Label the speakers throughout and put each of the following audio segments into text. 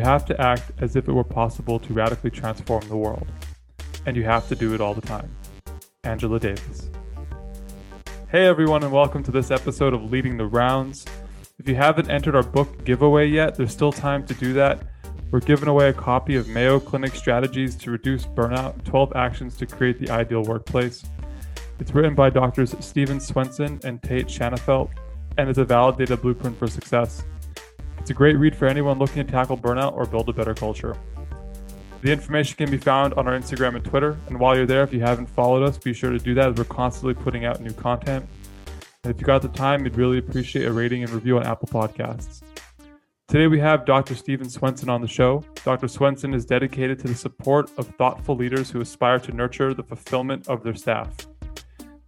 Speaker 1: you have to act as if it were possible to radically transform the world. And you have to do it all the time. Angela Davis. Hey everyone, and welcome to this episode of Leading the Rounds. If you haven't entered our book giveaway yet, there's still time to do that. We're giving away a copy of Mayo Clinic Strategies to Reduce Burnout 12 Actions to Create the Ideal Workplace. It's written by doctors Stephen Swensen and Tait Shanafelt and is a validated blueprint for success. It's a great read for anyone looking to tackle burnout or build a better culture. The information can be found on our Instagram and Twitter. And while you're there, if you haven't followed us, be sure to do that as we're constantly putting out new content. And if you got the time, we'd really appreciate a rating and review on Apple Podcasts. Today we have Dr. Stephen Swensen on the show. Dr. Swensen is dedicated to the support of thoughtful leaders who aspire to nurture the fulfillment of their staff.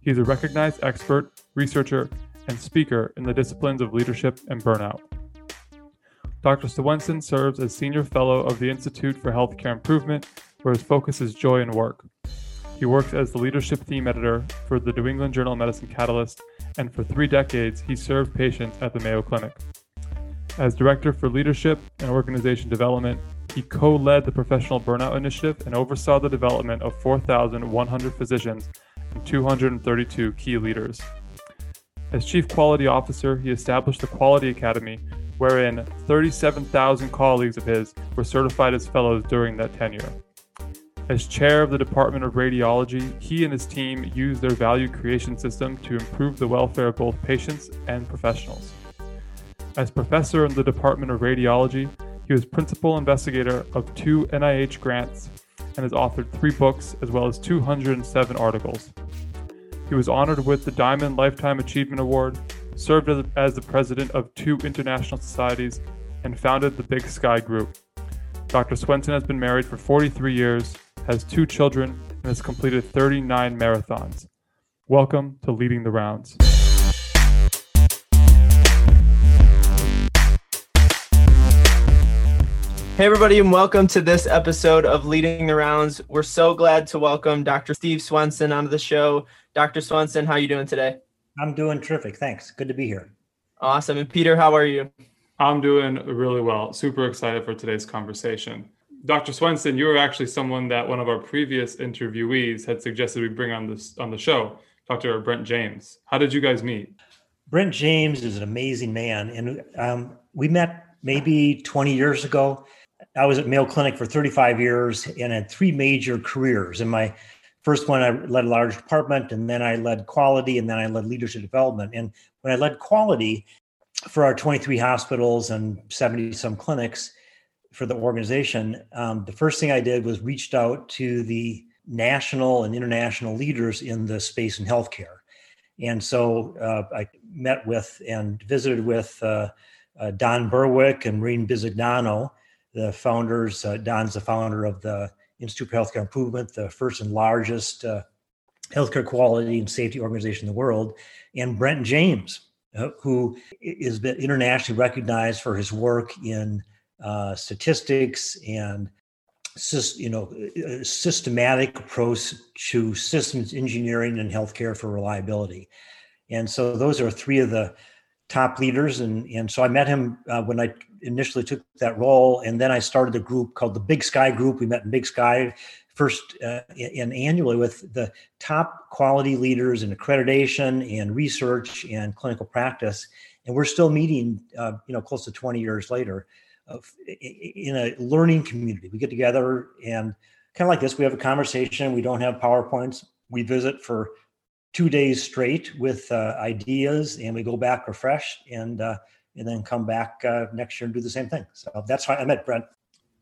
Speaker 1: He's a recognized expert, researcher, and speaker in the disciplines of leadership and burnout. Dr. Swensen serves as Senior Fellow of the Institute for Healthcare Improvement, where his focus is joy in work. He works as the leadership theme editor for the New England Journal of Medicine Catalyst, and for three decades, he served patients at the Mayo Clinic. As Director for Leadership and Organization Development, he co led the Professional Burnout Initiative and oversaw the development of 4,100 physicians and 232 key leaders. As Chief Quality Officer, he established the Quality Academy, wherein 37,000 colleagues of his were certified as fellows during that tenure. As chair of the Department of Radiology, he and his team used their value creation system to improve the welfare of both patients and professionals. As professor in the Department of Radiology, he was principal investigator of two NIH grants and has authored three books as well as 207 articles. He was honored with the Diamond Lifetime Achievement Award, served as, the president of two international societies, and founded the Big Sky Group. Dr. Swensen has been married for 43 years, has two children, and has completed 39 marathons. Welcome to Leading the Rounds.
Speaker 2: Hey, everybody, and welcome to this episode of Leading the Rounds. We're so glad to welcome Dr. Steve Swensen onto the show. Dr. Swensen, how are you doing today?
Speaker 3: I'm doing terrific. Thanks. Good to be here.
Speaker 2: Awesome. And Peter, how are you?
Speaker 1: I'm doing really well. Super excited for today's conversation. Dr. Swensen, you were actually someone that one of our previous interviewees had suggested we bring on this on the show, Dr. Brent James. How did you guys meet?
Speaker 3: Brent James is an amazing man, and um, we met maybe 20 years ago. I was at Mayo Clinic for 35 years and had three major careers. In my first one, I led a large department, and then I led quality, and then I led leadership development. And when I led quality for our 23 hospitals and 70 some clinics for the organization, um, the first thing I did was reached out to the national and international leaders in the space in healthcare. And so uh, I met with and visited with uh, uh, Don Berwick and Maureen Bisognano, the founders. Uh, Don's the founder of the Institute for Healthcare Improvement, the first and largest uh, healthcare quality and safety organization in the world, and Brent James, uh, who is internationally recognized for his work in uh, statistics and you know systematic approach to systems engineering and healthcare for reliability. And so those are three of the top leaders and and so I met him uh, when I initially took that role and then I started a group called the Big Sky Group. We met in Big Sky first uh, in annually with the top quality leaders in accreditation and research and clinical practice and we're still meeting uh, you know close to 20 years later in a learning community. We get together and kind of like this we have a conversation, we don't have PowerPoints. We visit for two days straight with uh, ideas and we go back refreshed and uh, and then come back uh, next year and do the same thing. So that's why i met brent.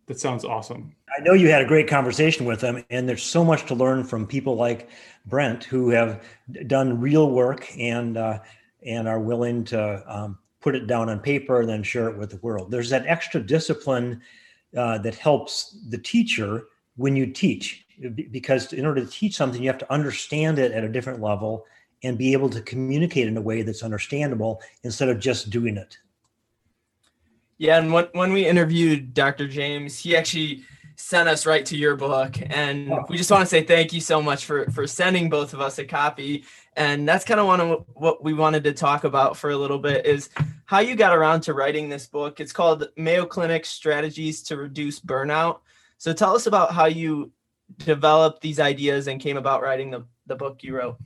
Speaker 1: That sounds awesome.
Speaker 3: I know you had a great conversation with him and there's so much to learn from people like brent who have done real work and uh, and are willing to um, put it down on paper and then share it with the world. There's that extra discipline uh, that helps the teacher when you teach because in order to teach something you have to understand it at a different level and be able to communicate in a way that's understandable instead of just doing it
Speaker 2: yeah and when, when we interviewed dr james he actually sent us right to your book and oh. we just want to say thank you so much for for sending both of us a copy And that's kind of one of what we wanted to talk about for a little bit is how you got around to writing this book. It's called Mayo Clinic Strategies to Reduce Burnout. So tell us about how you developed these ideas and came about writing the, the book you wrote.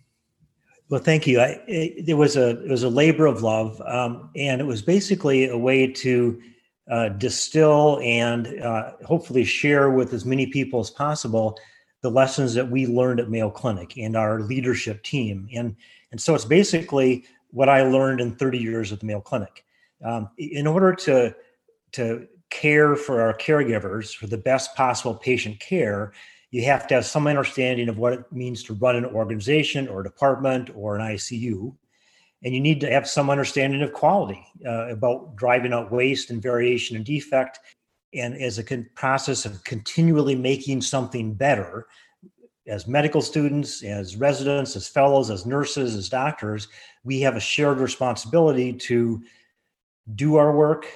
Speaker 3: Well, thank you. I, it, it, was a it was a labor of love, um, and it was basically a way to uh, distill and uh, hopefully share with as many people as possible the lessons that we learned at Mayo Clinic and our leadership team. And and so it's basically what I learned in 30 years at the Mayo Clinic. Um, in order to to care for our caregivers for the best possible patient care, you have to have some understanding of what it means to run an organization or a department or an ICU. And you need to have some understanding of quality uh, about driving out waste and variation and defect. And as a con- process of continually making something better, as medical students, as residents, as fellows, as nurses, as doctors, we have a shared responsibility to do our work,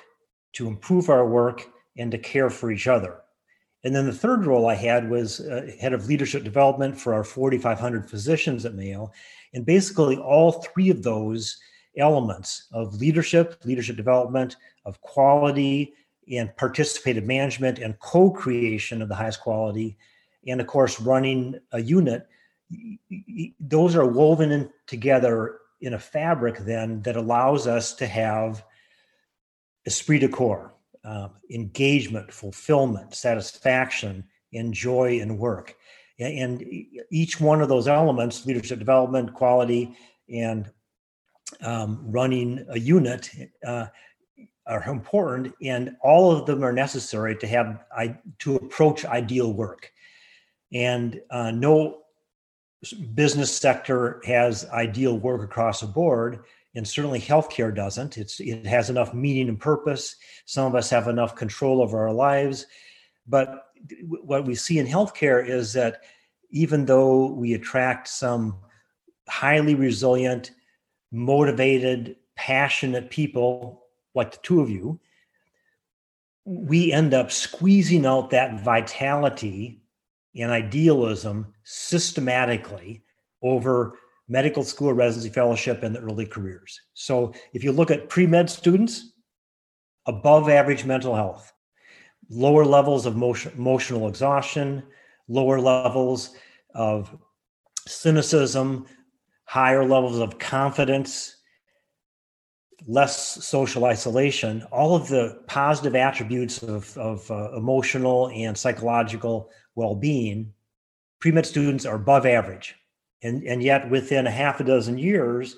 Speaker 3: to improve our work, and to care for each other. And then the third role I had was uh, head of leadership development for our 4,500 physicians at Mayo. And basically, all three of those elements of leadership, leadership development, of quality, and participative management and co creation of the highest quality, and of course, running a unit, those are woven in together in a fabric then that allows us to have esprit de corps um, engagement, fulfillment, satisfaction, and joy in work. And each one of those elements leadership development, quality, and um, running a unit uh, are important, and all of them are necessary to have I, to approach ideal work. And uh, no business sector has ideal work across the board and certainly healthcare doesn't. It's it has enough meaning and purpose. Some of us have enough control over our lives, but what we see in healthcare is that even though we attract some highly resilient, motivated, passionate people like the two of you, we end up squeezing out that vitality and idealism systematically over medical school residency fellowship and the early careers. So if you look at pre-med students, above average mental health, lower levels of motion, emotional exhaustion, lower levels of cynicism, higher levels of confidence, less social isolation, all of the positive attributes of, of uh, emotional and psychological well-being, pre-med students are above average. And, and yet, within a half a dozen years,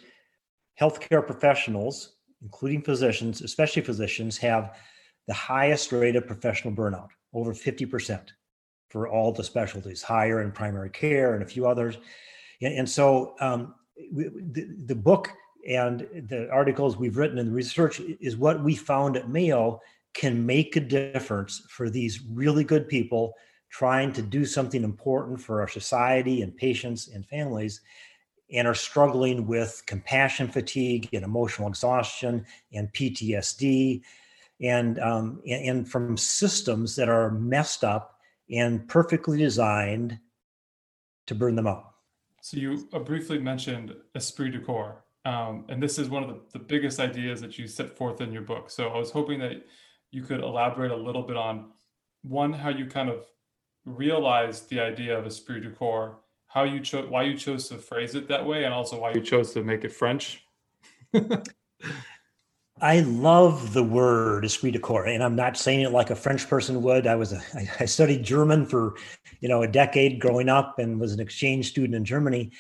Speaker 3: healthcare professionals, including physicians, especially physicians, have the highest rate of professional burnout, over 50% for all the specialties, higher in primary care and a few others. And, and so um, the, the book and the articles we've written and the research is what we found at Mayo can make a difference for these really good people trying to do something important for our society and patients and families and are struggling with compassion fatigue and emotional exhaustion and PTSD and, um, and, and from systems that are messed up and perfectly designed to burn them out.
Speaker 1: So you uh, briefly mentioned esprit de corps, um, and this is one of the, the biggest ideas that you set forth in your book. So I was hoping that you could elaborate a little bit on one, how you kind of realized the idea of esprit de corps, how you chose, why you chose to phrase it that way, and also why you chose to make it French.
Speaker 3: I love the word esprit de corps, and I'm not saying it like a French person would. I was a, I studied German for, you know, a decade growing up, and was an exchange student in Germany.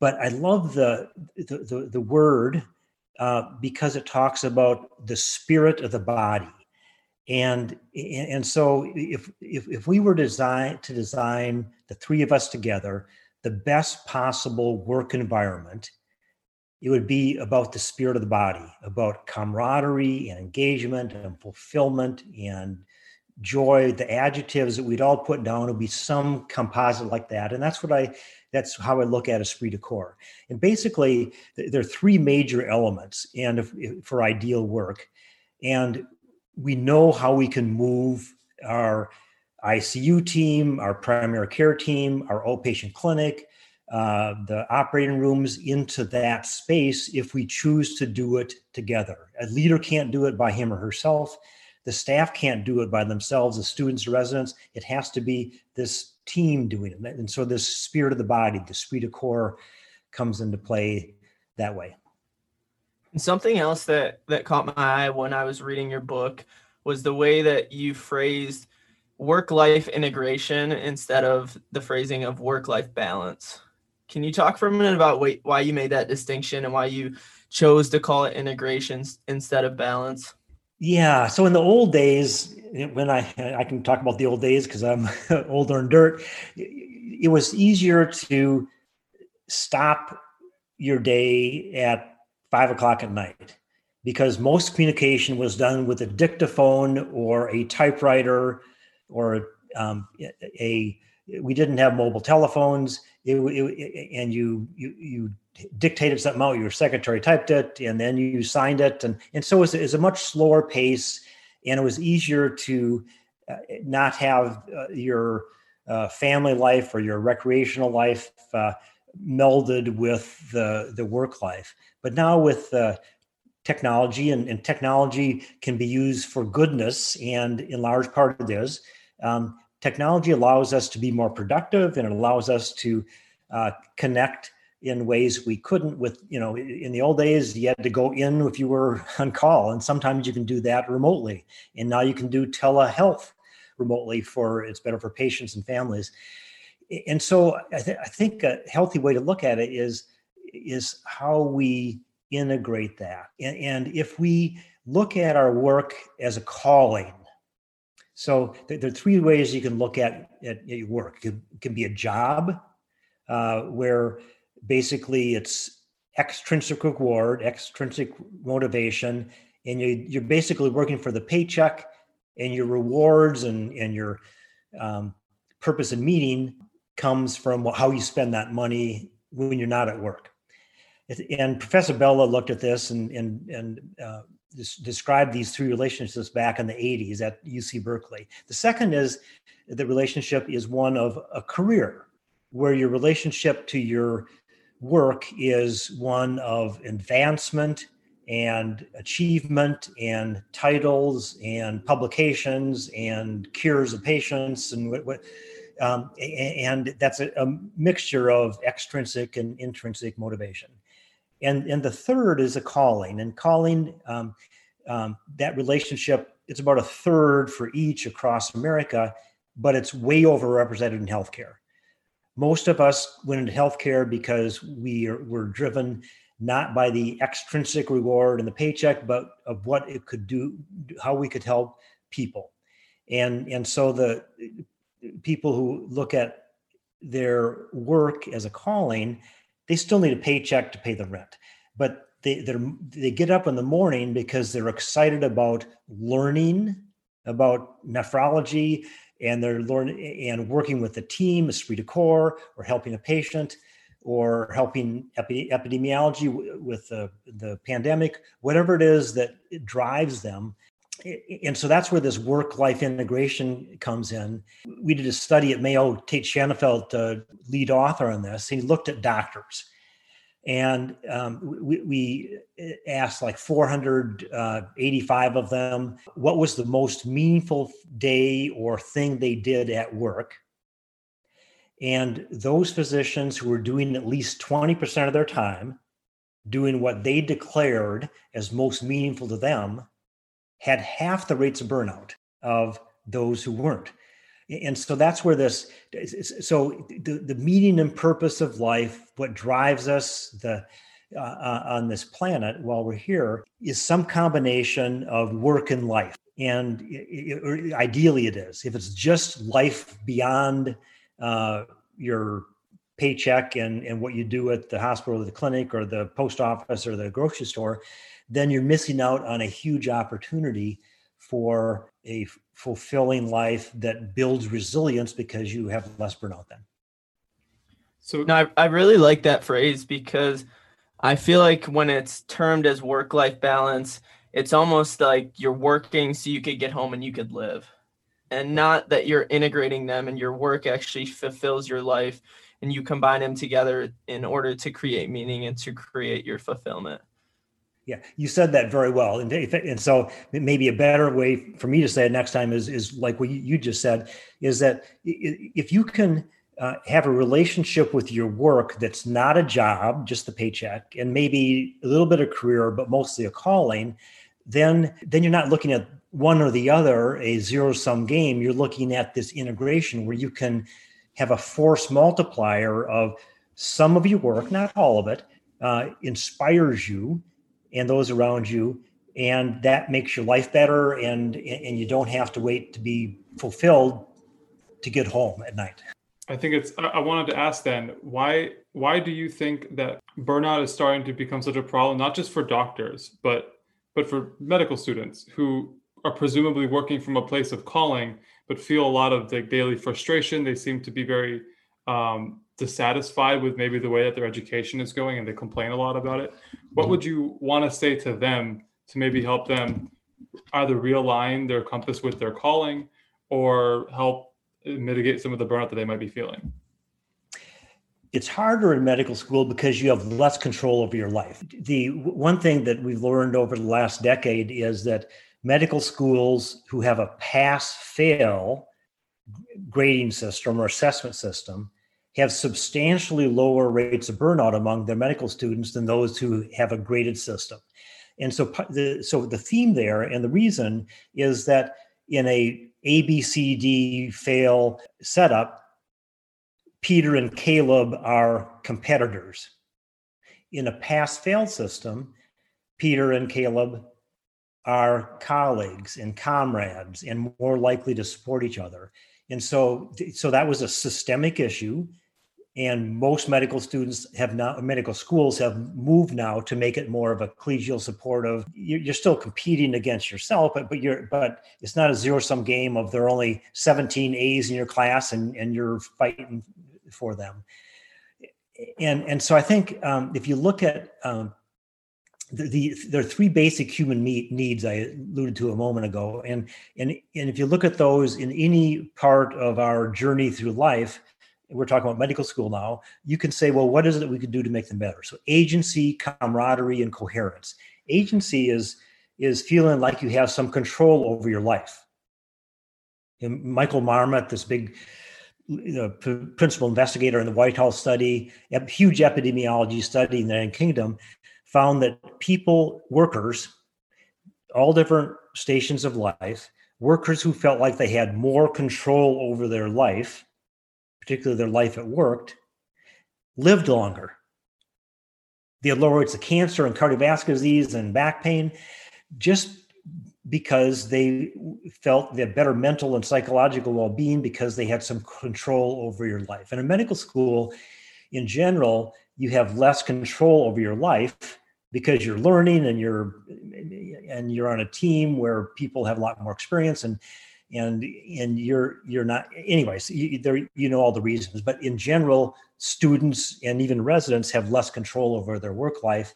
Speaker 3: But I love the the the, the word uh, because it talks about the spirit of the body and and so if if, if we were design to design the three of us together the best possible work environment it would be about the spirit of the body about camaraderie and engagement and fulfillment and joy. The adjectives that we'd all put down would be some composite like that. And that's what i that's how i look at esprit de corps. And basically there are three major elements and if, if, for ideal work. And we know how we can move our ICU team, our primary care team, our outpatient clinic, uh, the operating rooms into that space if we choose to do it together. A leader can't do it by him or herself. The staff can't do it by themselves, the students or residents. It has to be this team doing it. And so this spirit of the body, the esprit de corps comes into play that way.
Speaker 2: Something else that that caught my eye when I was reading your book was the way that you phrased work life integration instead of the phrasing of work life balance. Can you talk for a minute about why you made that distinction and why you chose to call it integrations instead of balance?
Speaker 3: Yeah. So in the old days, when I I can talk about the old days because I'm older and dirt, it was easier to stop your day at five o'clock at night because most communication was done with a dictaphone or a typewriter or um, a we didn't have mobile telephones. It, it, and you you you dictated something out your secretary typed it and then you signed it. And and so it's, it's a much slower pace and it was easier to uh, not have uh, your uh, family life or your recreational life uh, melded with the the work life but now with uh, technology and, and, technology can be used for goodness and in large part it is um, technology allows us to be more productive and it allows us to uh, connect in ways we couldn't with you know in the old days you had to go in if you were on call and sometimes you can do that remotely. And now you can do telehealth remotely for it's better for patients and families. And so I, th- I think a healthy way to look at it is is how we integrate that and, and if we look at our work as a calling so there, are three ways you can look at, at your work. It can, be a job uh, where basically it's extrinsic reward, extrinsic motivation, and you, you're basically working for the paycheck and your rewards and, and your um, purpose and meaning comes from how you spend that money when you're not at work. And Professor Bellah looked at this and, and, and uh, described these three relationships back in the 80s at UC Berkeley. The second is the relationship is one of a career, where your relationship to your work is one of advancement and achievement and titles and publications and cures of patients and what, what um, and that's a, a mixture of extrinsic and intrinsic motivation and and the third is a calling and calling um, um, that relationship it's about a third for each across america but it's way overrepresented in healthcare. Most of us went into healthcare because we are, were driven not by the extrinsic reward and the paycheck but of what it could do how we could help people. And and so the people who look at their work as a calling they still need a paycheck to pay the rent. But they they get up in the morning because they're excited about learning about nephrology and they're learning and working with a team esprit de corps or helping a patient or helping epi- epidemiology with the, the pandemic whatever it is that drives them and so that's where this work life integration comes in. We did a study at Mayo, Tait Shanafelt, uh, lead author on this, he looked at doctors. And um, we, we, asked like 485 uh, of them what was the most meaningful day or thing they did at work. And those physicians who were doing at least 20% of their time doing what they declared as most meaningful to them had half the rates of burnout of those who weren't. And so that's where this, so the, the meaning and purpose of life, what drives us the, uh, uh, on this planet while we're here is some combination of work and life. And it, it, ideally it is. If it's just life beyond uh, your paycheck and, and what you do at the hospital or the clinic or the post office or the grocery store, then you're missing out on a huge opportunity for a fulfilling life that builds resilience because you have less burnout then.
Speaker 2: So no, I, I really like that phrase because I feel like when it's termed as work life balance, it's almost like you're working so you could get home and you could live. And not that you're integrating them and your work actually fulfills your life and you combine them together in order to create meaning and to create your fulfillment.
Speaker 3: Yeah, you said that very well, and and so maybe a better way for me to say it next time is is like what you just said is that if you can uh, have a relationship with your work that's not a job, just the paycheck, and maybe a little bit of career, but mostly a calling, then then you're not looking at one or the other, a zero sum game. You're looking at this integration where you can have a force multiplier of some of your work, not all of it, uh, inspires you and those around you and that makes your life better and and you don't have to wait to be fulfilled to get home at night.
Speaker 1: I think it's i wanted to ask then why why do you think that burnout is starting to become such a problem not just for doctors but but for medical students who are presumably working from a place of calling but feel a lot of the daily frustration? They seem to be very um, dissatisfied with maybe the way that their education is going and they complain a lot about it what would you want to say to them to maybe help them either realign their compass with their calling or help mitigate some of the burnout that they might be feeling?
Speaker 3: It's harder in medical school because you have less control over your life. The one thing that we've learned over the last decade is that medical schools who have a pass fail grading system or assessment system have substantially lower rates of burnout among their medical students than those who have a graded system. And so the so the theme there and the reason is that in a ABCD fail setup, Peter and Caleb are competitors. In a pass fail system, Peter and Caleb are colleagues and comrades and more likely to support each other. And so, so that was a systemic issue and most medical students have now medical schools have moved now to make it more of a collegial supportive. You're still competing against yourself but, but you're but it's not a zero sum game of there are only 17 a's in your class and and you're fighting for them. And and so i think um, if you look at um, the, the, there are three basic human needs I alluded to a moment ago, and and and if you look at those in any part of our journey through life, we're talking about medical school now, you can say, well, what is it that we could do to make them better? So agency, camaraderie, and coherence. Agency is is feeling like you have some control over your life. And Michael Marmot, this big you know, principal investigator in the Whitehall study, a huge epidemiology study in the United Kingdom, found that people, workers, all different stations of life, workers who felt like they had more control over their life particularly their life at work, lived longer. They had lower rates of cancer and cardiovascular disease and back pain just because they felt they had better mental and psychological well-being because they had some control over your life. And in medical school, in general, you have less control over your life because you're learning and you're and you're on a team where people have a lot more experience and and and you're you're not anyways you, there you know all the reasons but in general students and even residents have less control over their work life.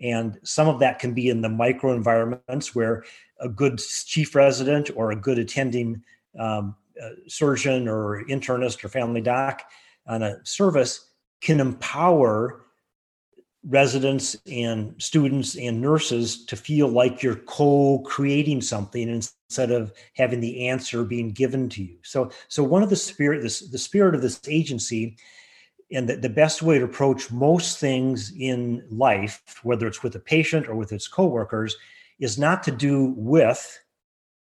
Speaker 3: And some of that can be in the micro environments where a good chief resident or a good attending um, uh, surgeon or internist or family doc on a service can empower residents and students and nurses to feel like you're co-creating something instead of having the answer being given to you. So so one of the spirit this the spirit of this agency and the, the best way to approach most things in life whether it's with a patient or with its coworkers is not to do with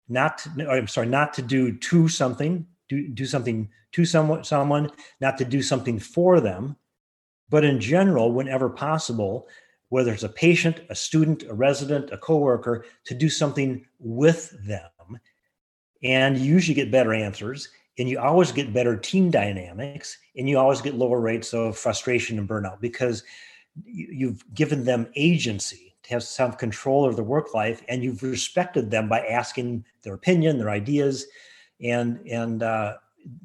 Speaker 3: not to, i'm sorry not to do to something do, do something to someone someone not to do something for them but in general, whenever possible, whether it's a patient, a student, a resident, a coworker, to do something with them. And you usually get better answers, and you always get better team dynamics, and you always get lower rates of frustration and burnout because you've given them agency to have some control of their work life, and you've respected them by asking their opinion, their ideas, and and uh,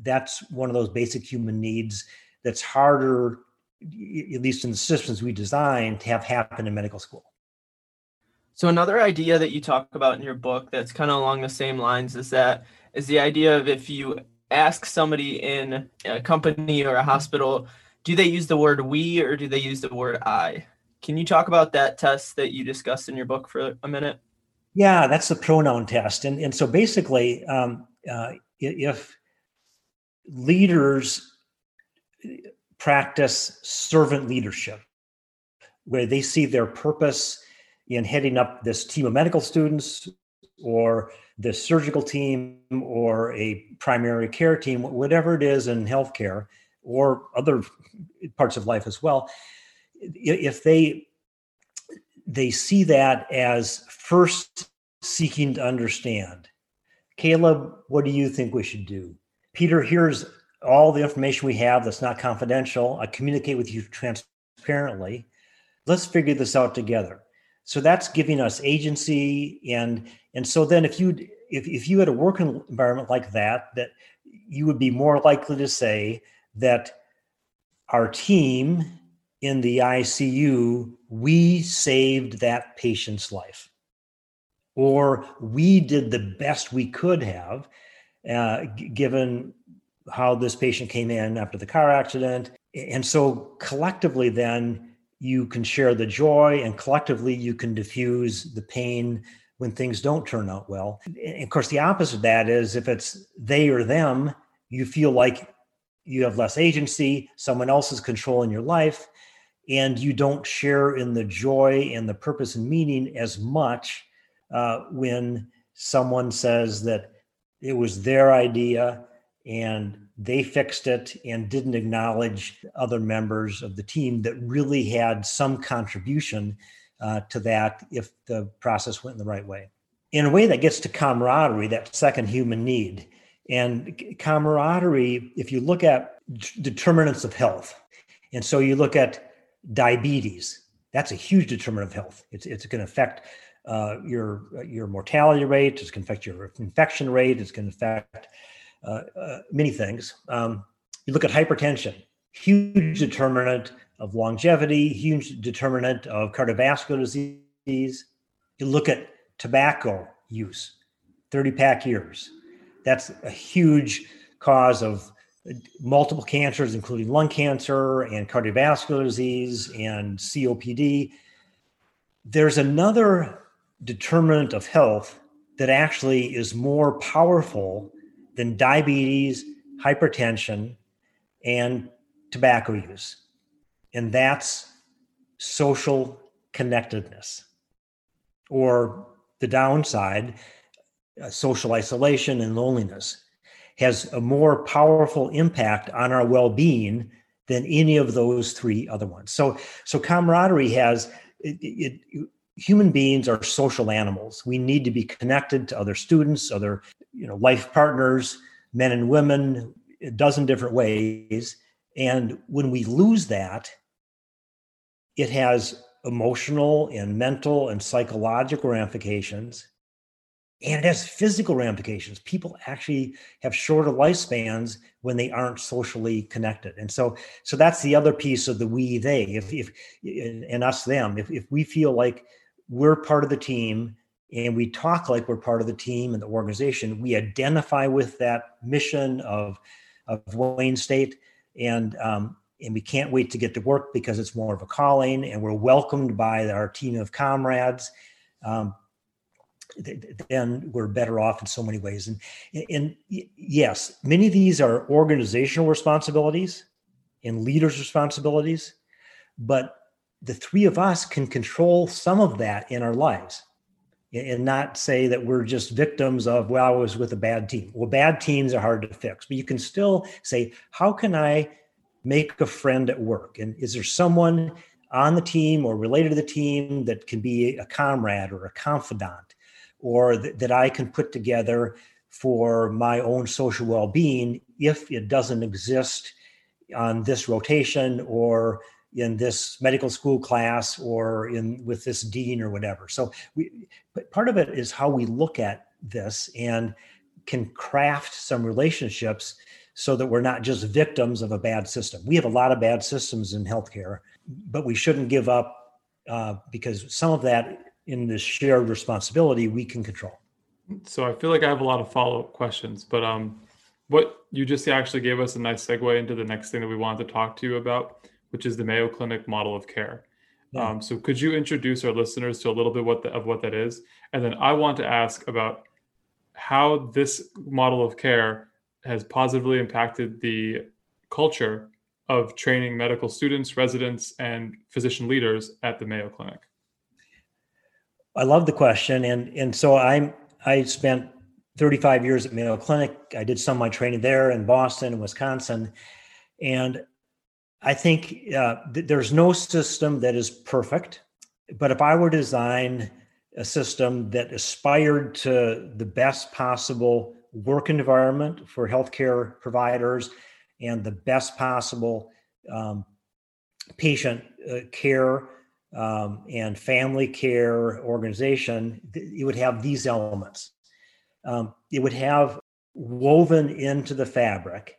Speaker 3: that's one of those basic human needs that's harder at least in the systems we designed, to have happen in medical school.
Speaker 2: So another idea that you talk about in your book that's kind of along the same lines is that is the idea of if you ask somebody in a company or a hospital, do they use the word we or do they use the word I? Can you talk about that test that you discussed in your book for a minute?
Speaker 3: Yeah, that's the pronoun test. And, and so basically, um, uh, if leaders practice servant leadership, where they see their purpose in heading up this team of medical students or the surgical team or a primary care team, whatever it is in healthcare or other parts of life as well, if they they see that as first seeking to understand, Caleb, what do you think we should do? Peter, here's all the information we have that's not confidential. I communicate with you transparently. Let's figure this out together. So that's giving us agency and and so then if you if, if you had a work environment like that, that you would be more likely to say that our team in the ICU, we saved that patient's life. Or we did the best we could have, uh, given how this patient came in after the car accident. And so collectively, then you can share the joy and collectively you can diffuse the pain when things don't turn out well. And of course, the opposite of that is if it's they or them, you feel like you have less agency, someone else is controlling your life, and you don't share in the joy and the purpose and meaning as much uh, when someone says that it was their idea and they fixed it and didn't acknowledge other members of the team that really had some contribution uh, to that if the process went in the right way. In a way that gets to camaraderie, that second human need. And camaraderie, if you look at determinants of health, and so you look at diabetes, that's a huge determinant of health. It's, it's going to affect uh, your your mortality rate. It's going to affect your infection rate. It's going to affect uh, uh, many things. Um, you look at hypertension, huge determinant of longevity, huge determinant of cardiovascular disease. You look at tobacco use, 30 pack years. That's a huge cause of multiple cancers, including lung cancer and cardiovascular disease and COPD. There's another determinant of health that actually is more powerful than diabetes, hypertension, and tobacco use. And that's social connectedness. Or the downside, uh, social isolation and loneliness has a more powerful impact on our well-being than any of those three other ones. So, so camaraderie has it, it, human beings are social animals. We need to be connected to other students, other you know life partners, men and women, a dozen different ways. And when we lose that, it has emotional and mental and psychological ramifications. And it has physical ramifications. People actually have shorter lifespans when they aren't socially connected. And so, so that's the other piece of the we they. If, if and us them. If, if we feel like we're part of the team and we talk like we're part of the team and the organization. We identify with that mission of, of Wayne State, and um, and we can't wait to get to work because it's more of a calling, and we're welcomed by our team of comrades. Um, then we're better off in so many ways. And, and yes, many of these are organizational responsibilities and leaders' responsibilities, but the three of us can control some of that in our lives and not say that we're just victims of well i was with a bad team. Well bad teams are hard to fix but you can still say how can i make a friend at work? And is there someone on the team or related to the team that can be a comrade or a confidant or th- that i can put together for my own social well-being if it doesn't exist on this rotation or in this medical school class or in with this dean or whatever. So we but part of it is how we look at this and can craft some relationships so that we're not just victims of a bad system. We have a lot of bad systems in healthcare but we shouldn't give up uh, because some of that in this shared responsibility we can control.
Speaker 1: So i feel like i have a lot of follow-up questions but um what you just actually gave us a nice segue into the next thing that we wanted to talk to you about, which is the Mayo Clinic model of care. Yeah. Um, so could you introduce our listeners to a little bit what the, of what that is? And then I want to ask about how this model of care has positively impacted the culture of training medical students, residents, and physician leaders at the Mayo Clinic.
Speaker 3: I love the question, and and so I'm I spent 35 years at Mayo Clinic. I did some of my training there in Boston and Wisconsin, and I think uh, th- there's no system that is perfect. But if I were to design a system that aspired to the best possible work environment for healthcare providers and the best possible um, patient uh, care um, and family care organization, it would have these elements. Um, it would have woven into the fabric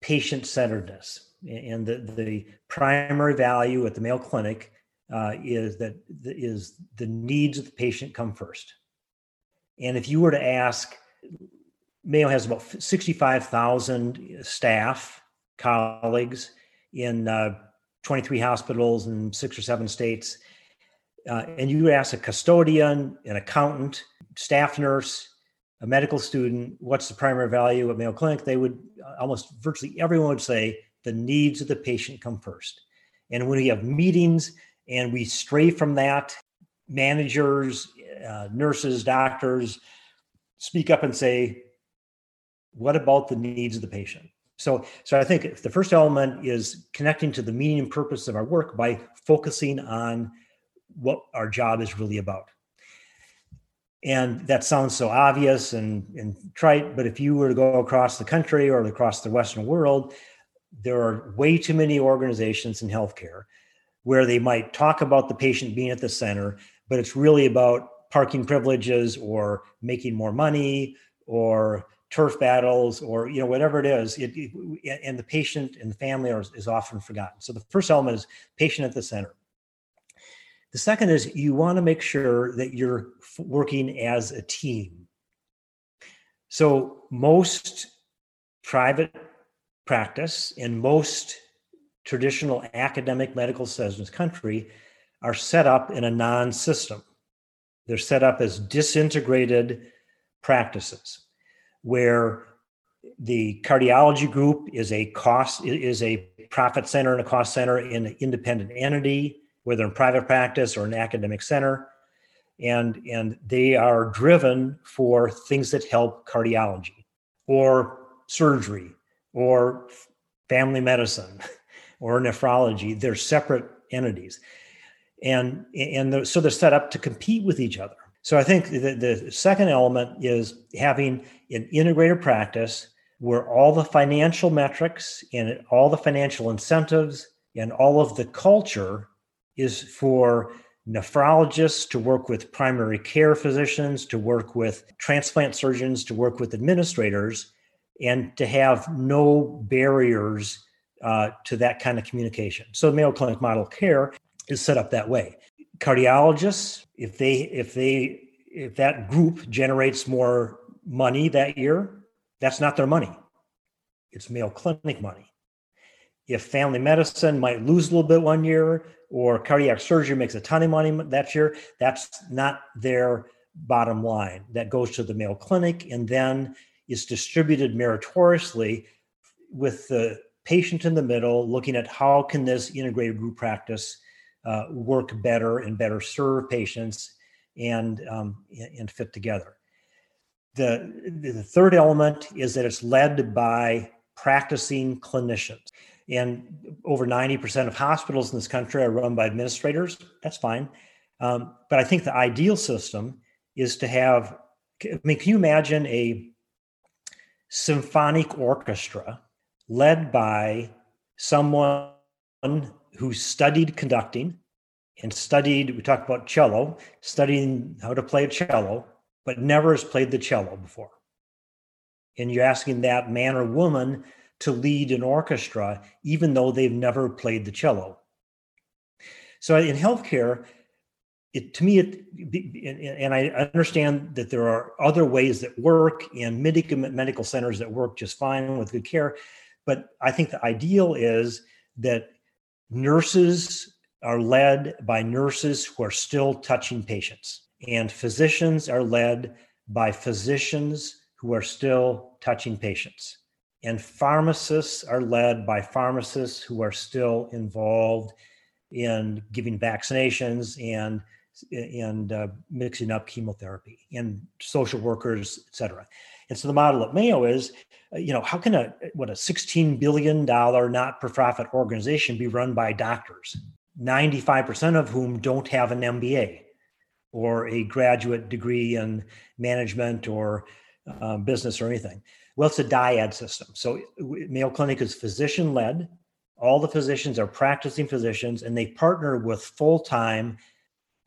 Speaker 3: patient centeredness. And the, the primary value at the Mayo Clinic uh, is that is the needs of the patient come first. And if you were to ask, Mayo has about 65,000 staff, colleagues in uh, 23 hospitals in six or seven states. Uh, and you ask a custodian, an accountant, staff nurse, a medical student, what's the primary value at Mayo Clinic? They would almost virtually everyone would say the needs of the patient come first. And when we have meetings and we stray from that, managers, uh, nurses, doctors speak up and say, what about the needs of the patient? So, so I think the first element is connecting to the meaning and purpose of our work by focusing on what our job is really about. And that sounds so obvious and, and trite, but if you were to go across the country or across the Western world, there are way too many organizations in healthcare where they might talk about the patient being at the center, but it's really about parking privileges or making more money or turf battles or you know whatever it is it, it, and the patient and the family are, is often forgotten. So the first element is patient at the center. The second is you want to make sure that you're working as a team. So most private practice in most traditional academic medical centers in this country are set up in a non-system. They're set up as disintegrated practices where the cardiology group is a cost is a profit center and a cost center in an independent entity, whether in private practice or an academic center. And, and they are driven for things that help cardiology or surgery or family medicine or nephrology. They're separate entities. And, and the, so they're set up to compete with each other. So I think the, the second element is having an integrated practice where all the financial metrics and all the financial incentives and all of the culture is for nephrologists to work with primary care physicians, to work with transplant surgeons, to work with administrators, and to have no barriers uh, to that kind of communication. So, Mayo Clinic Model Care is set up that way. Cardiologists, if they if they if that group generates more money that year, that's not their money. It's Mayo Clinic money. If family medicine might lose a little bit one year, or cardiac surgery makes a ton of money that year, that's not their bottom line. That goes to the Mayo Clinic and then is distributed meritoriously with the patient in the middle, looking at how can this integrated group practice uh, work better and better serve patients and um, and fit together. The, the third element is that it's led by practicing clinicians. And over 90% of hospitals in this country are run by administrators. That's fine. Um, but I think the ideal system is to have, I mean, can you imagine a symphonic orchestra led by someone who studied conducting and studied, we talked about cello, studying how to play a cello, but never has played the cello before. And you're asking that man or woman to lead an orchestra, even though they've never played the cello. So in healthcare, it to me it and i understand that there are other ways that work and medical medical centers that work just fine with good care but i think the ideal is that nurses are led by nurses who are still touching patients and physicians are led by physicians who are still touching patients and pharmacists are led by pharmacists who are still involved in giving vaccinations and and uh, mixing up chemotherapy and social workers, et cetera. And so the model at Mayo is, uh, you know, how can a what a $16 billion not-for-profit organization be run by doctors, 95% of whom don't have an MBA or a graduate degree in management or uh, business or anything? Well, it's a dyad system. So Mayo Clinic is physician-led. All the physicians are practicing physicians, and they partner with full-time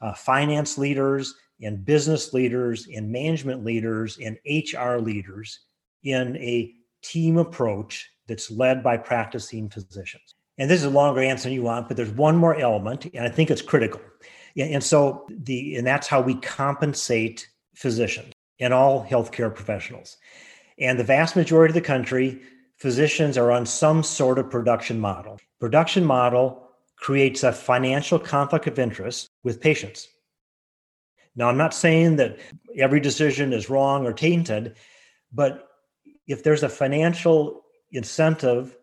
Speaker 3: uh, finance leaders and business leaders and management leaders and HR leaders in a team approach that's led by practicing physicians. And this is a longer answer than you want, but there's one more element, and I think it's critical. And so the and that's how we compensate physicians and all healthcare professionals. And the vast majority of the country, physicians are on some sort of production model. Production model creates a financial conflict of interest with patients. Now, I'm not saying that every decision is wrong or tainted, but if there's a financial incentive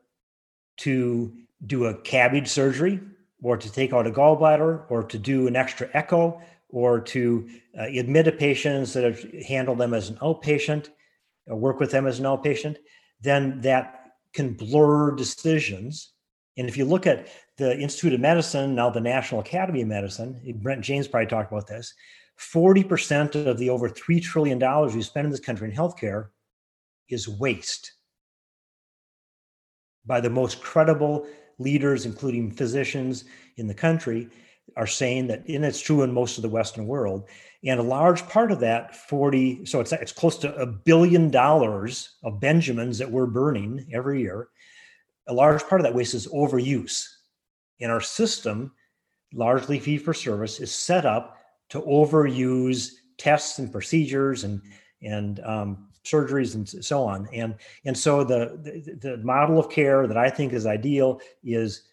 Speaker 3: to do a CABG surgery or to take out a gallbladder or to do an extra echo or to uh, admit a patient instead of handle them as an outpatient or work with them as an outpatient, then that can blur decisions. And if you look at the Institute of Medicine, now the National Academy of Medicine, Brent James probably talked about this. 40% of the over $3 trillion we spend in this country in healthcare is waste by the most credible leaders, including physicians in the country, are saying that, and it's true in most of the Western world. And a large part of that 40, so it's, it's close to a billion dollars of Benjamins that we're burning every year. A large part of that waste is overuse and our system, largely fee for service, is set up to overuse tests and procedures and and um, surgeries and so on. And and so the, the the model of care that I think is ideal is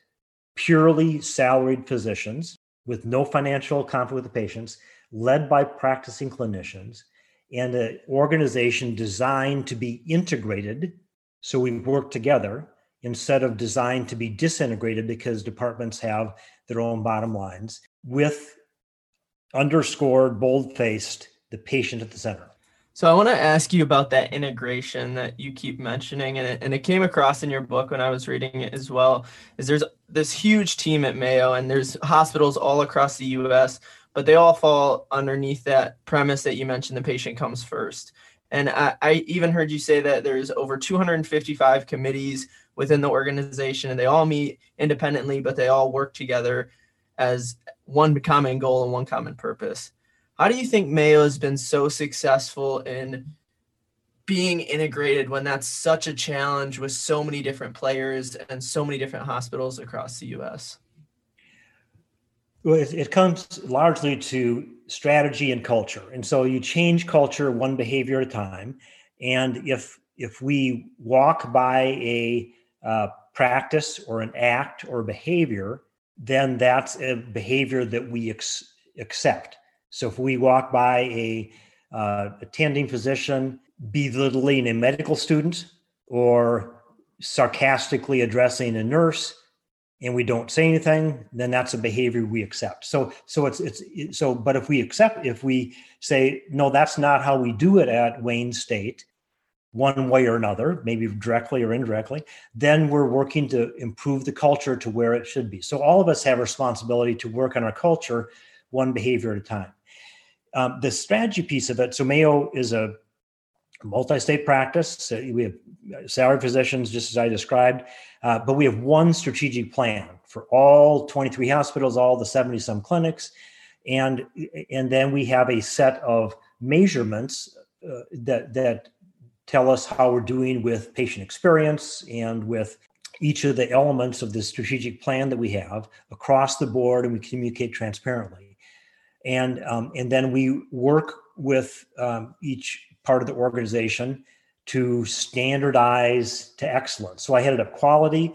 Speaker 3: purely salaried physicians with no financial conflict with the patients, led by practicing clinicians, and an organization designed to be integrated so we work together instead of designed to be disintegrated because departments have their own bottom lines with underscored, bold faced, the patient at the center.
Speaker 2: So I want to ask you about that integration that you keep mentioning, and it, and it came across in your book when I was reading it as well. Is there's this huge team at Mayo, and there's hospitals all across the U.S., but they all fall underneath that premise that you mentioned: the patient comes first. And I, I even heard you say that there's over 255 committees within the organization and they all meet independently but they all work together as one common goal and one common purpose. How do you think mayo has been so successful in being integrated when that's such a challenge with so many different players and so many different hospitals across the us
Speaker 3: well, it, comes largely to strategy and culture. And so you change culture one behavior at a time. And if if we walk by a uh, practice or an act or behavior, then that's a behavior that we ex- accept. So if we walk by a uh, attending physician belittling a medical student or sarcastically addressing a nurse and we don't say anything then that's a behavior we accept so so it's it's so but if we accept if we say no that's not how we do it at wayne state one way or another, maybe directly or indirectly, then we're working to improve the culture to where it should be. So all of us have responsibility to work on our culture one behavior at a time. Um, the strategy piece of it, so Mayo is a multi-state practice. We have salaried physicians, just as I described, uh, but we have one strategic plan for all 23 hospitals, all the 70 some clinics, and and then we have a set of measurements uh, that that tell us how we're doing with patient experience and with each of the elements of the strategic plan that we have across the board and we communicate transparently and um, and then we work with um, each part of the organization to standardize to excellence. So I headed up quality.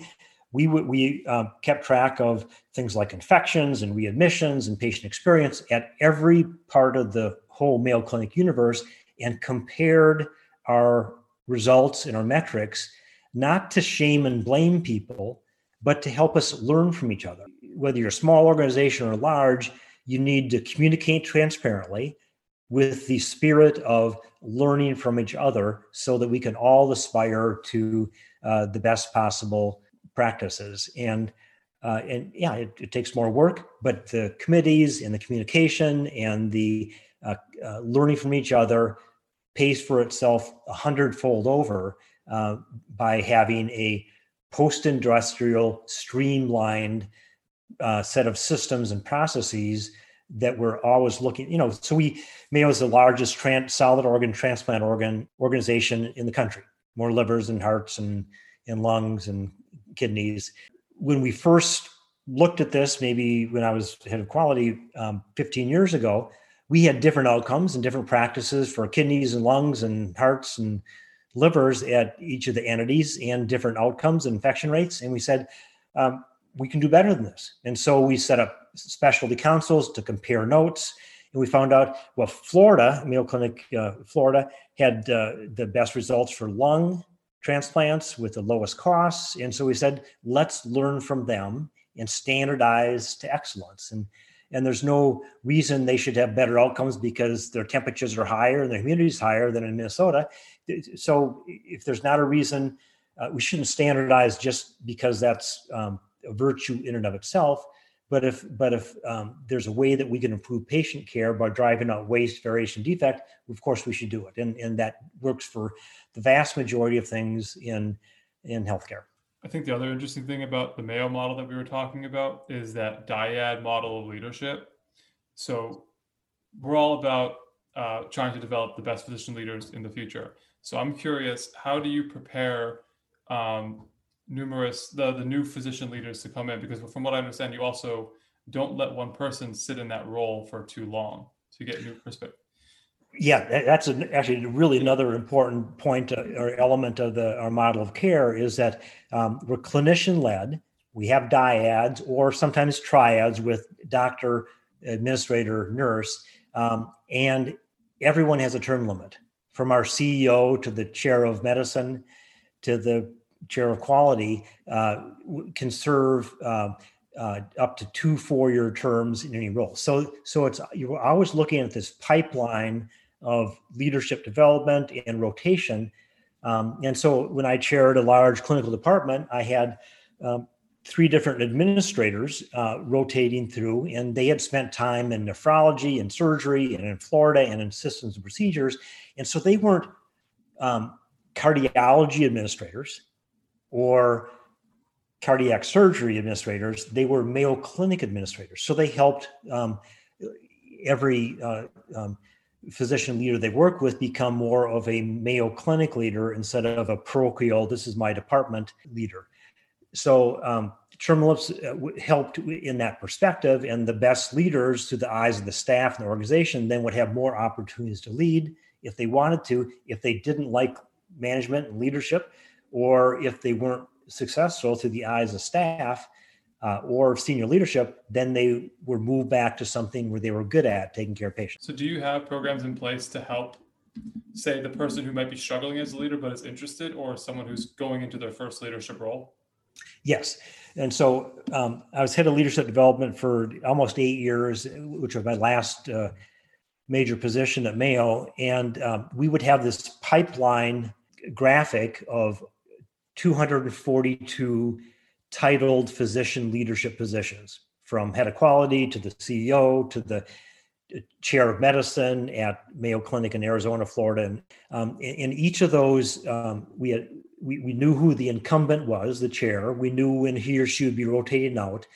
Speaker 3: We we uh, kept track of things like infections and readmissions and patient experience at every part of the whole Mayo Clinic universe, and compared our results and our metrics not to shame and blame people, but to help us learn from each other. Whether you're a small organization or large, you need to communicate transparently with the spirit of learning from each other so that we can all aspire to uh, the best possible practices. And uh, and yeah, it, it, takes more work, but the committees and the communication and the uh, uh learning from each other pays for itself a hundredfold over uh, by having a post-industrial, streamlined uh, set of systems and processes that we're always looking. You know, so we Mayo is the largest trans, solid organ transplant organ organization in the country. More livers and hearts and and lungs and kidneys. When we first looked at this, maybe when I was head of quality um, 15 years ago, we had different outcomes and different practices for kidneys and lungs and hearts and livers at each of the entities and different outcomes and infection rates. And we said, um, we can do better than this. And so we set up specialty councils to compare notes. And we found out, well, Florida, Mayo Clinic, uh, Florida, had uh, the best results for lung transplants with the lowest costs. And so we said, let's learn from them and standardize to excellence. And and there's no reason they should have better outcomes because their temperatures are higher and their humidity is higher than in Minnesota. So if there's not a reason, uh, we shouldn't standardize just because that's um, a virtue in and of itself. But if but if um, there's a way that we can improve patient care by driving out waste, variation, defect, of course we should do it, and and that works for the vast majority of things in in healthcare.
Speaker 1: I think the other interesting thing about the Mayo model that we were talking about is that dyad model of leadership. So we're all about uh, trying to develop the best physician leaders in the future. So I'm curious, how do you prepare um, numerous the the new physician leaders to come in? Because from what I understand, you also don't let one person sit in that role for too long to get new perspective
Speaker 3: yeah, that's actually really another important point uh, or element of the our model of care is that um, we're clinician led. We have dyads or sometimes triads with doctor, administrator, nurse, um, and everyone has a term limit. From our CEO to the chair of medicine to the chair of quality uh, can serve uh, uh, up to two four-year terms in any role. So, so it's you're always looking at this pipeline of leadership development and rotation. Um, and so when I chaired a large clinical department, I had um, three different administrators uh, rotating through, and they had spent time in nephrology and surgery and in Florida and in systems and procedures. And so they weren't um, cardiology administrators or cardiac surgery administrators, they were Mayo Clinic administrators. So they helped um, every uh, um, physician leader they work with become more of a Mayo Clinic leader instead of a parochial, this is my department leader. So um, limits uh, helped in that perspective, and the best leaders through the eyes of the staff and the organization then would have more opportunities to lead if they wanted to, if they didn't like management and leadership, or if they weren't successful through the eyes of staff, uh, or senior leadership, then they were moved back to something where they were good at taking care of patients.
Speaker 1: So, do you have programs in place to help, say, the person who might be struggling as a leader but is interested, or someone who's going into their first leadership role?
Speaker 3: Yes. And so um, I was head of leadership development for almost eight years, which was my last uh, major position at Mayo. And um, we would have this pipeline graphic of 242 titled physician leadership positions from head of quality to the CEO to the uh, chair of medicine at Mayo Clinic in Arizona, Florida. And um, in, each of those, um, we had we, we knew who the incumbent was, the chair. We knew when he or she would be rotating out,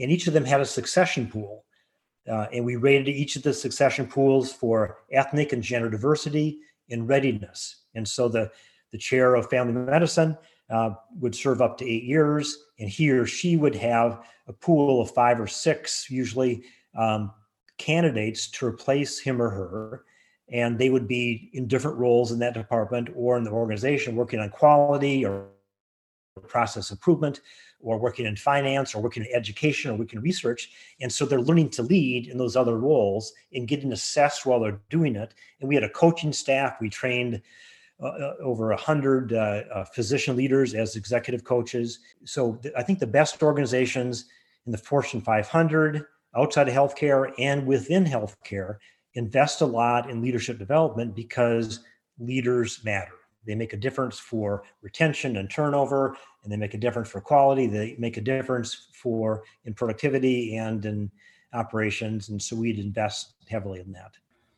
Speaker 3: and each of them had a succession pool. Uh, and we rated each of the succession pools for ethnic and gender diversity and readiness. And so the the chair of family medicine uh, would serve up to eight years, and he or she would have a pool of five or six, usually um, candidates to replace him or her. And they would be in different roles in that department or in the organization working on quality or process improvement or working in finance or working in education or working in research. And so they're learning to lead in those other roles and getting assessed while they're doing it. And we had a coaching staff. We trained uh, uh over 100 uh, uh, physician leaders as executive coaches so th- i think the best organizations in the fortune 500 outside of healthcare and within healthcare invest a lot in leadership development because leaders matter. They make a difference for retention and turnover, and they make a difference for quality. They make a difference for in productivity and in operations. And so we'd invest heavily in that.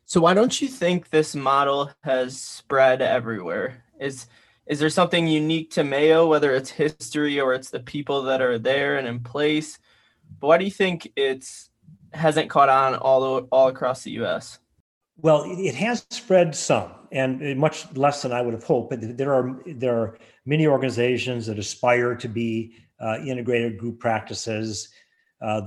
Speaker 2: So why don't you think this model has spread everywhere? Is is there something unique to Mayo, whether it's history or it's the people that are there and in place? But why do you think it's hasn't caught on all all across the U.S.
Speaker 3: Well, it has spread some, and much less than I would have hoped. But there are there are many organizations that aspire to be uh, integrated group practices uh,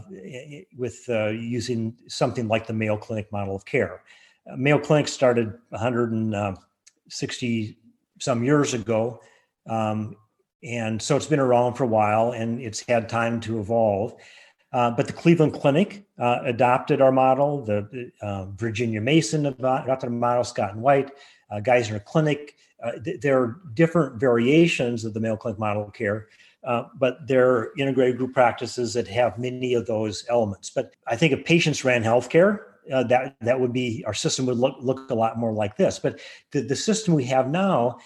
Speaker 3: with uh, using something like the Mayo Clinic model of care. Uh, Mayo Clinic started 160 some years ago, um, and so it's been around for a while, and it's had time to evolve. Uh, but the Cleveland Clinic uh, adopted our model. The uh, Virginia Mason adopted our model. Scott and White, uh, Geisinger Clinic. Uh, th- there are different variations of the Mayo Clinic model of care, uh, but they're integrated group practices that have many of those elements. But I think if patients ran healthcare, that that would be our system would look look a lot more like this. But the, the system we have now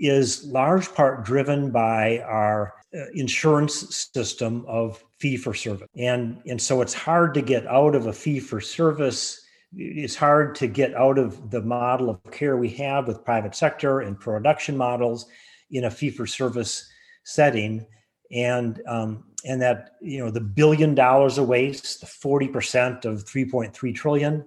Speaker 3: is large part driven by our uh, insurance system of fee for service. And, and so it's hard to get out of a fee for service. It's hard to get out of the model of care we have with private sector and production models in a fee for service setting. And, um, and that, you know, the billion dollars of waste, the 40% of 3.3 trillion,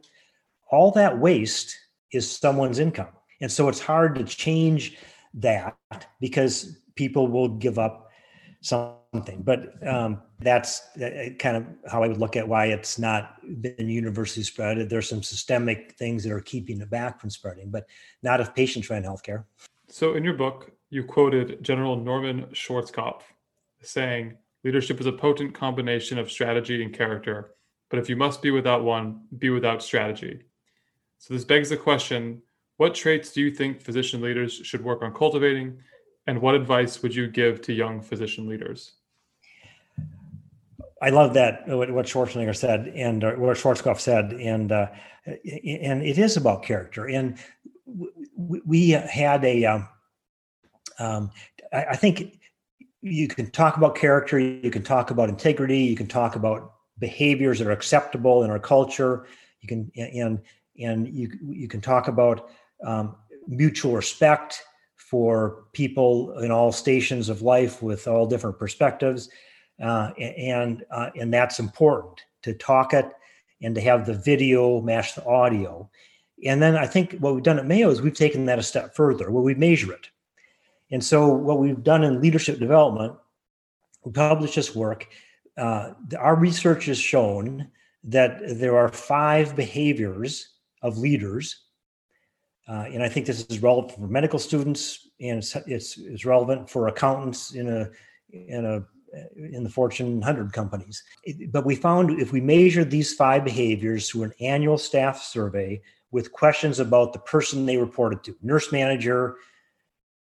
Speaker 3: all that waste is someone's income. And so it's hard to change that because people will give up something. But um, that's uh, kind of how I would look at why it's not been universally spread. There's some systemic things that are keeping it back from spreading, but not if patients ran healthcare.
Speaker 1: So in your book, you quoted General Norman Schwarzkopf saying, Leadership is a potent combination of strategy and character, but if you must be without one, be without strategy. So this begs the question what traits do you think physician leaders should work on cultivating? And what advice would you give to young physician leaders?
Speaker 3: I love that what, Schwarzenegger said and uh, what Schwarzkopf said, and uh, and it is about character. And we had a, um, um, I think you can talk about character, you can talk about integrity, you can talk about behaviors that are acceptable in our culture. You can and and you you can talk about um, mutual respect for people in all stations of life with all different perspectives, uh, and uh, and that's important to talk it and to have the video match the audio. And then I think what we've done at Mayo is we've taken that a step further, where we measure it. And so what we've done in leadership development, we published this work. Uh, our research has shown that there are five behaviors of leaders uh, and I think this is relevant for medical students, and it's, it's, it's relevant for accountants in a in a in the Fortune 100 companies. But we found if we measure these five behaviors through an annual staff survey with questions about the person they reported to, nurse manager,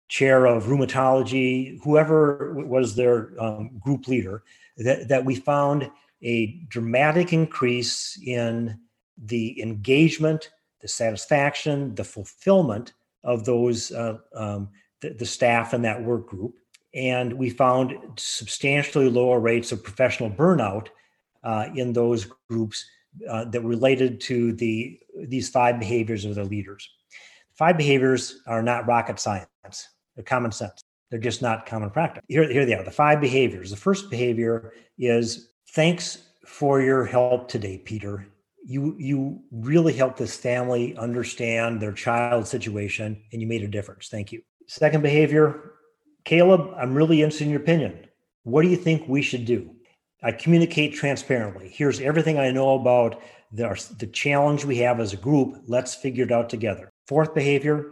Speaker 3: chair of rheumatology, whoever was their um, group leader, that, that we found a dramatic increase in the engagement the satisfaction, the fulfillment of those uh, um, the, the staff in that work group, and we found substantially lower rates of professional burnout uh, in those groups uh, that related to the these five behaviors of the leaders. Five behaviors are not rocket science; they're common sense. They're just not common practice. Here, here they are. The five behaviors. The first behavior is thanks for your help today, Peter you you really helped this family understand their child situation and you made a difference thank you second behavior caleb i'm really interested in your opinion what do you think we should do I communicate transparently. Here's everything I know about the, the challenge we have as a group. Let's figure it out together. Fourth behavior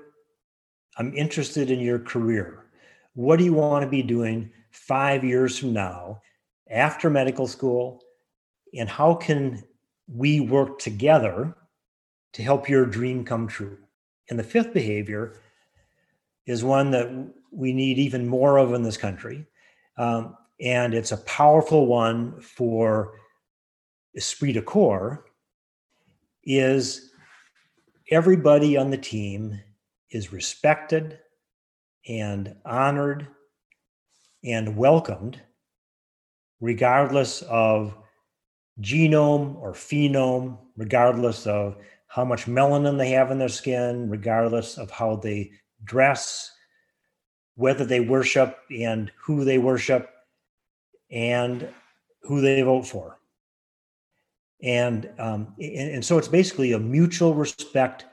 Speaker 3: I'm interested in your career. What do you want to be doing five years from now after medical school? And how can we work together to help your dream come true? And the fifth behavior is one that we need even more of in this country. Um, and it's a powerful one for esprit de corps is everybody on the team is respected and honored and welcomed regardless of genome or phenome regardless of how much melanin they have in their skin regardless of how they dress whether they worship and who they worship and who they vote for. And, um, and, and so it's basically a mutual respect,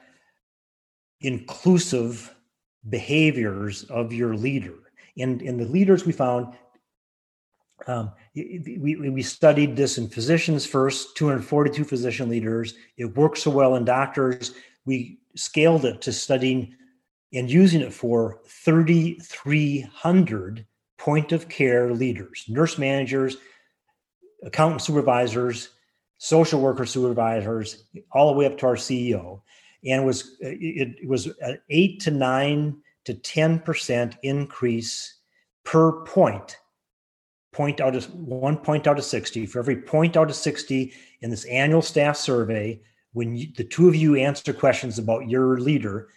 Speaker 3: inclusive behaviors of your leader. And, and the leaders we found, um, we, we studied this in physicians first, 242 physician leaders. It worked so well in doctors. We scaled it to studying and using it for 3,300 point of care leaders, nurse managers, accountant supervisors, social worker supervisors, all the way up to our CEO. And was uh, it, it was an eight to nine to 10% increase per point. Point out of one point out of 60. For every point out of 60 in this annual staff survey, when you, the two of you answer questions about your leader,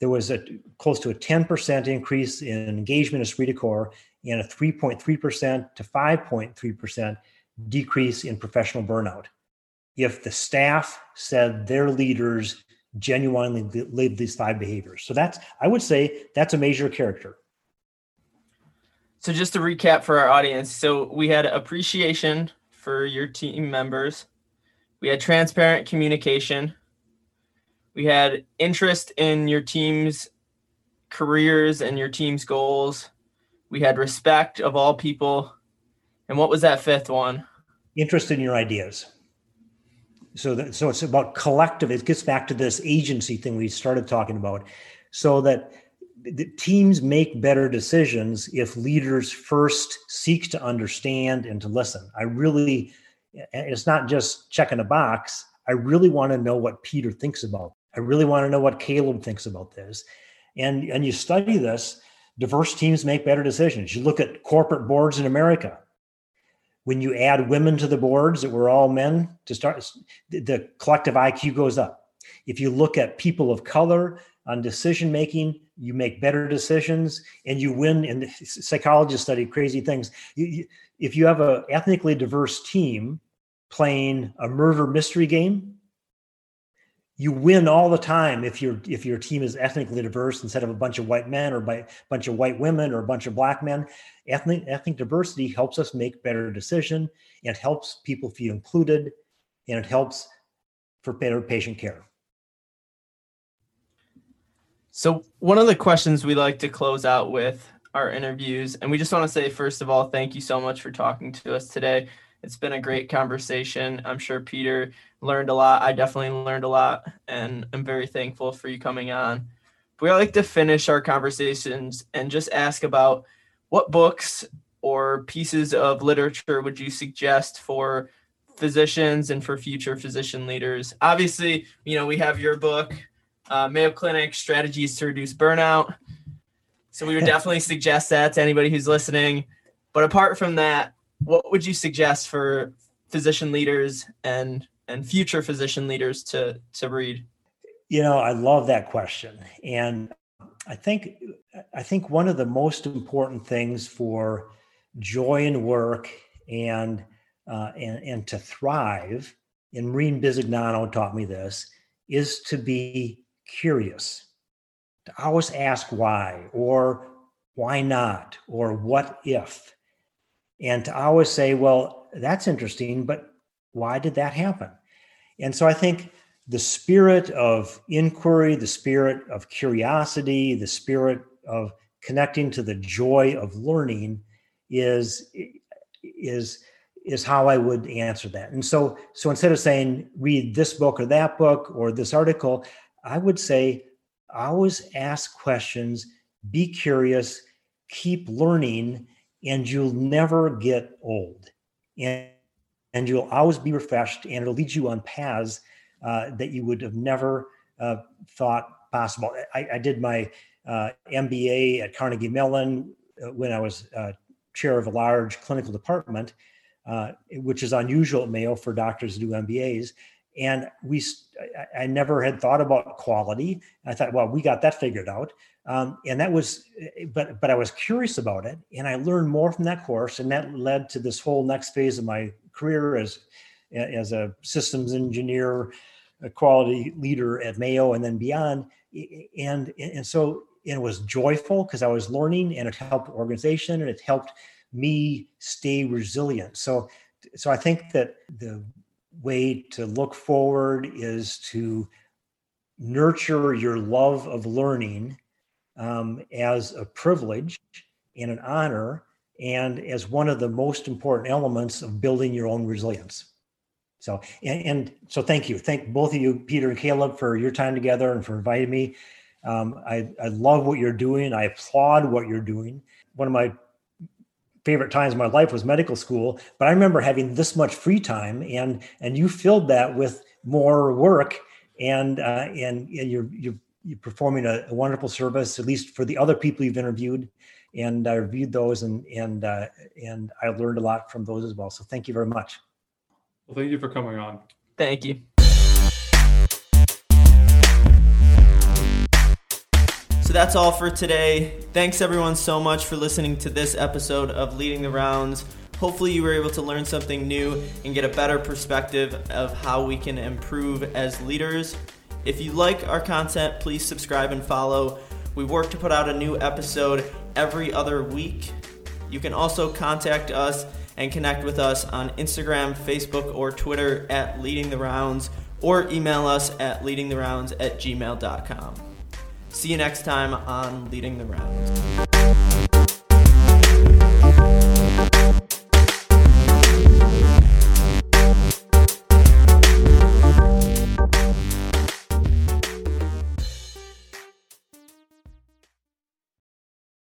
Speaker 3: there was a close to a 10% increase in engagement of esprit de corps and a 3.3% to 5.3% decrease in professional burnout. If the staff said their leaders genuinely live these five behaviors. So that's, I would say, that's a major character.
Speaker 2: So just to recap for our audience, so we had appreciation for your team members. We had transparent communication. We had interest in your team's careers and your team's goals. We had respect of all people. And what was that fifth one?
Speaker 3: Interest in your ideas. So that so it's about collective. It gets back to this agency thing we started talking about. So that the teams make better decisions if leaders first seek to understand and to listen. I really it's not just checking a box. I really want to know what Peter thinks about. I really want to know what Caleb thinks about this. And and you study this diverse teams make better decisions. You look at corporate boards in America. When you add women to the boards that were all men to start, the collective IQ goes up. If you look at people of color on decision making, you make better decisions and you win. And psychologists study crazy things. You, you, if you have an ethnically diverse team playing a murder mystery game, you win all the time if your if your team is ethnically diverse instead of a bunch of white men or by a bunch of white women or a bunch of black men. Ethnic ethnic diversity helps us make better decision. It helps people feel included and it helps for better patient care.
Speaker 2: So one of the questions we like to close out with our interviews and we just want to say first of all thank you so much for talking to us today it's been a great conversation. I'm sure Peter learned a lot. I definitely learned a lot, and I'm very thankful for you coming on. We like to finish our conversations and just ask about what books or pieces of literature would you suggest for physicians and for future physician leaders? Obviously, you know, we have your book, uh, Mayo Clinic Strategies to Reduce Burnout. So we would definitely suggest that to anybody who's listening. But apart from that, what would you suggest for physician leaders and and future physician leaders to to read?
Speaker 3: You know, I love that question, and I think I think one of the most important things for joy in work and uh, and and to thrive. And Maureen Bisognano taught me this is to be curious, to always ask why or why not or what if and to always say, well, that's interesting, but why did that happen? And so I think the spirit of inquiry, the spirit of curiosity, the spirit of connecting to the joy of learning is is is how I would answer that. And so, so instead of saying read this book or that book or this article, I would say always ask questions, be curious, keep learning, and you'll never get old. And, and you'll always be refreshed, and it'll lead you on paths uh, that you would have never uh, thought possible. I, I did my uh, MBA at Carnegie Mellon uh, when I was uh, chair of a large clinical department, uh, which is unusual at Mayo for doctors to do MBAs. And we, I never had thought about quality. I thought, well, we got that figured out. Um, and that was, but but I was curious about it, and I learned more from that course, and that led to this whole next phase of my career as as a systems engineer, a quality leader at Mayo, and then beyond. And and so it was joyful because I was learning, and it helped organization, and it helped me stay resilient. So so I think that the way to look forward is to nurture your love of learning um, as a privilege and an honor and as one of the most important elements of building your own resilience. So, and, and, so thank you. Thank both of you, Peter and Caleb, for your time together and for inviting me. Um, I, I love what you're doing. I applaud what you're doing. One of my favorite times in my life was medical school, but I remember having this much free time and, and you filled that with more work and, uh, and, and you're, you're you're performing a, a, wonderful service, at least for the other people you've interviewed. And I reviewed those and and uh, and I learned a lot from those as well. So thank you very much.
Speaker 1: Well, thank you for coming on.
Speaker 2: Thank you. That's all for today. Thanks everyone so much for listening to this episode of Leading the Rounds. Hopefully, you were able to learn something new and get a better perspective of how we can improve as leaders. If you like our content, please subscribe and follow. We work to put out a new episode every other week. You can also contact us and connect with us on Instagram, Facebook, or Twitter at Leading the Rounds or email us at leadingtherounds at gmail.com. See you next time on Leading the Rounds.